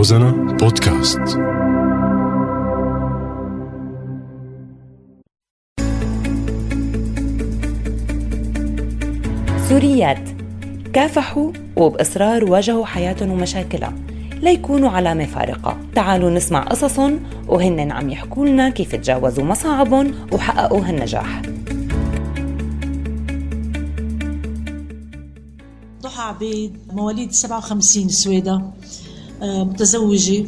روزانا بودكاست. سوريات. كافحوا وبإصرار واجهوا حياتهم ومشاكلها. ليكونوا علامة فارقة. تعالوا نسمع قصصهم وهن عم يحكوا لنا كيف تجاوزوا مصاعبهم وحققوا هالنجاح. ضحى عبيد مواليد 57 سويدة. آه، متزوجة.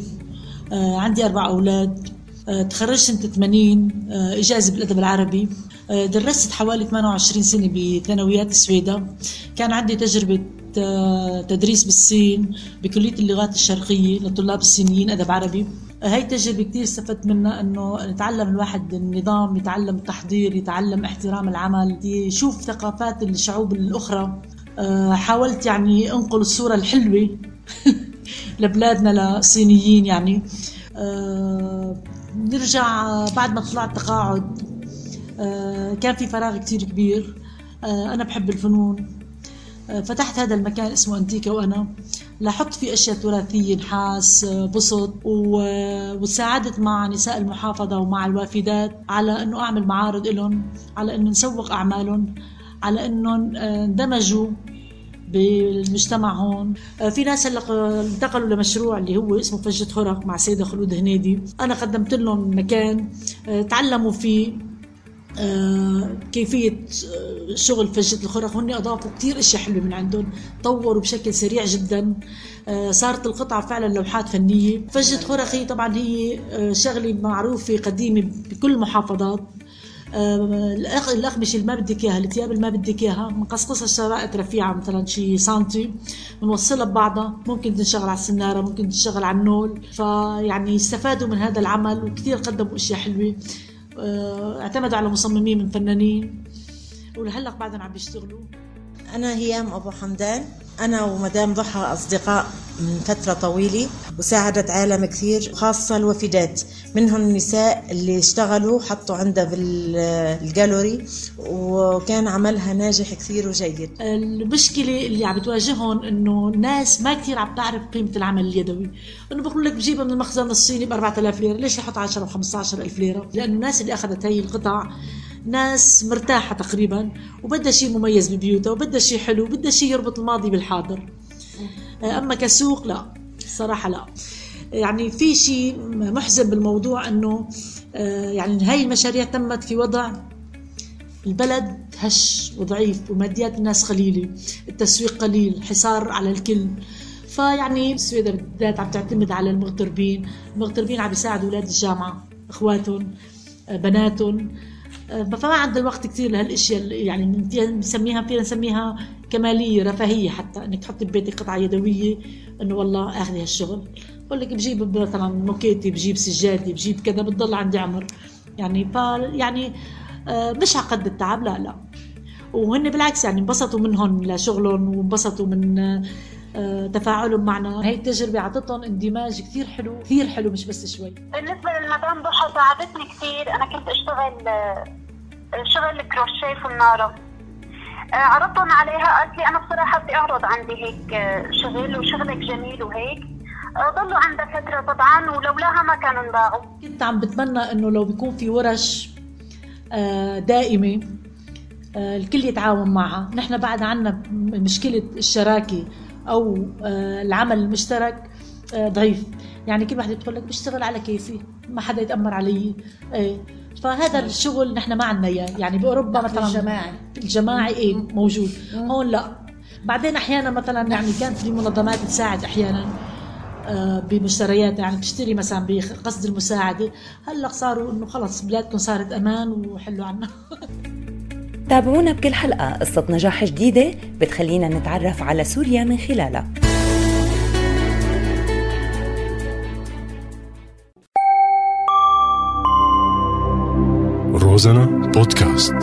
آه، عندي أربع أولاد. آه، تخرجت سنة 80 إجازة بالأدب العربي. درست حوالي 28 سنة بثانويات سويدة. كان عندي تجربة تدريس بالصين بكلية اللغات الشرقية للطلاب الصينيين أدب عربي. هاي التجربة كثير استفدت منها إنه يتعلم الواحد النظام يتعلم التحضير يتعلم احترام العمل يشوف ثقافات الشعوب الأخرى. حاولت يعني أنقل الصورة الحلوة. لبلادنا للصينيين يعني. أه نرجع بعد ما طلعت تقاعد. أه كان في فراغ كتير كبير. أه أنا بحب الفنون. فتحت هذا المكان اسمه أنتيكا وأنا. لحط فيه أشياء تراثية نحاس بسط وساعدت مع نساء المحافظة ومع الوافدات على أنه أعمل معارض لهم على أنه نسوق أعمالهم على أنهم اندمجوا. بالمجتمع هون. آه، في ناس هلأ انتقلوا لمشروع اللي هو اسمه فجة خرق مع سيدة خلود هنيدي. أنا قدمت لهم مكان آه، تعلموا فيه آه، كيفية شغل فجة الخرق. هن أضافوا كتير أشياء حلوة من عندهم. طوروا بشكل سريع جدا. صارت القطعة فعلا لوحات فنية. فجة خرق هي طبعا هي شغلة معروفة قديمة بكل المحافظات. الاقمشه اللي ما بدك إياها الثياب اللي ما بدك إياها بنقصقصها شرائط رفيعة مثلا شي سنتي بنوصلها ببعضها ممكن تنشغل على السنارة ممكن تنشغل على النول فيعني استفادوا من هذا العمل وكثير قدموا أشياء حلوة. آه، اعتمدوا على مصممين من فنانين. ولهلا بعدهم عم بيشتغلوا. أنا هيام أبو حمدان. أنا ومدام ضحى أصدقاء من فترة طويلة وساعدت عالم كثير خاصة الوفدات منهم النساء اللي اشتغلوا حطوا عندها بالجالوري وكان عملها ناجح كثير وجيد. المشكلة اللي عم بتواجههم إنه الناس ما كثير عم تعرف قيمة العمل اليدوي. إنه بقول لك بجيبها من المخزن الصيني ب 4000 ليرة ليش يحط 10 و 15000 ليرة؟ لأنه الناس اللي أخذت هي القطع ناس مرتاحة تقريبا وبدها شيء مميز ببيوتها وبدها شيء حلو وبدها شيء يربط الماضي بالحاضر. أما كسوق لا الصراحة لا. يعني في شيء محزن بالموضوع أنه آه، يعني هاي المشاريع تمت في وضع البلد هش وضعيف وماديات الناس قليلة التسويق قليل حصار على الكل. فيعني السويدة بالذات عم تعتمد على المغتربين المغتربين عم بيساعدوا أولاد الجامعة إخواتهم آه، بناتهم. آه، فما عندنا وقت كثير لهالأشياء يعني بنسميها فينا نسميها كمالية رفاهية حتى إنك تحطي ببيتك قطعة يدوية إنه والله اخذي هالشغل. بقول لك بجيب مثلا موكيتي بجيب سجادي بجيب كذا بتضل عندي عمر. يعني يعني آه، مش على قد التعب لا لا. وهن بالعكس يعني انبسطوا منهم لشغلهم وانبسطوا من آه، تفاعلهم معنا. هي التجربة أعطتهم اندماج كثير حلو كثير حلو مش بس شوي. بالنسبة للمدام ضحى ساعدتني كثير. أنا كنت أشتغل آه، شغل كروشيه في النارة. عرضتهم عليها قالت لي أنا بصراحة بدي أعرض عندي هيك شغل وشغلك جميل وهيك. ضلوا عندها فترة طبعا ولولاها ما كانوا انباعوا. كنت عم بتمنى إنه لو بيكون في ورش دائمة الكل يتعاون معها. نحن بعد عنا مشكلة الشراكة أو آه، العمل المشترك آه، ضعيف. يعني كل واحد بتقول لك بشتغل على كيفي ما حدا يتأمر علي. فهذا الشغل نحن ما عندنا إياه. يعني بأوروبا مثلا الجماعي الجماعي إيه موجود. هون لا. بعدين أحيانا مثلا يعني كانت في منظمات تساعد أحيانا آه، بمشتريات. يعني بتشتري مثلا بقصد المساعدة. هلأ صاروا إنه خلص بلادكم صارت أمان وحلوا عنا. تابعونا بكل حلقة. قصة نجاح جديدة بتخلينا نتعرف على سوريا من خلالها. روزانا بودكاست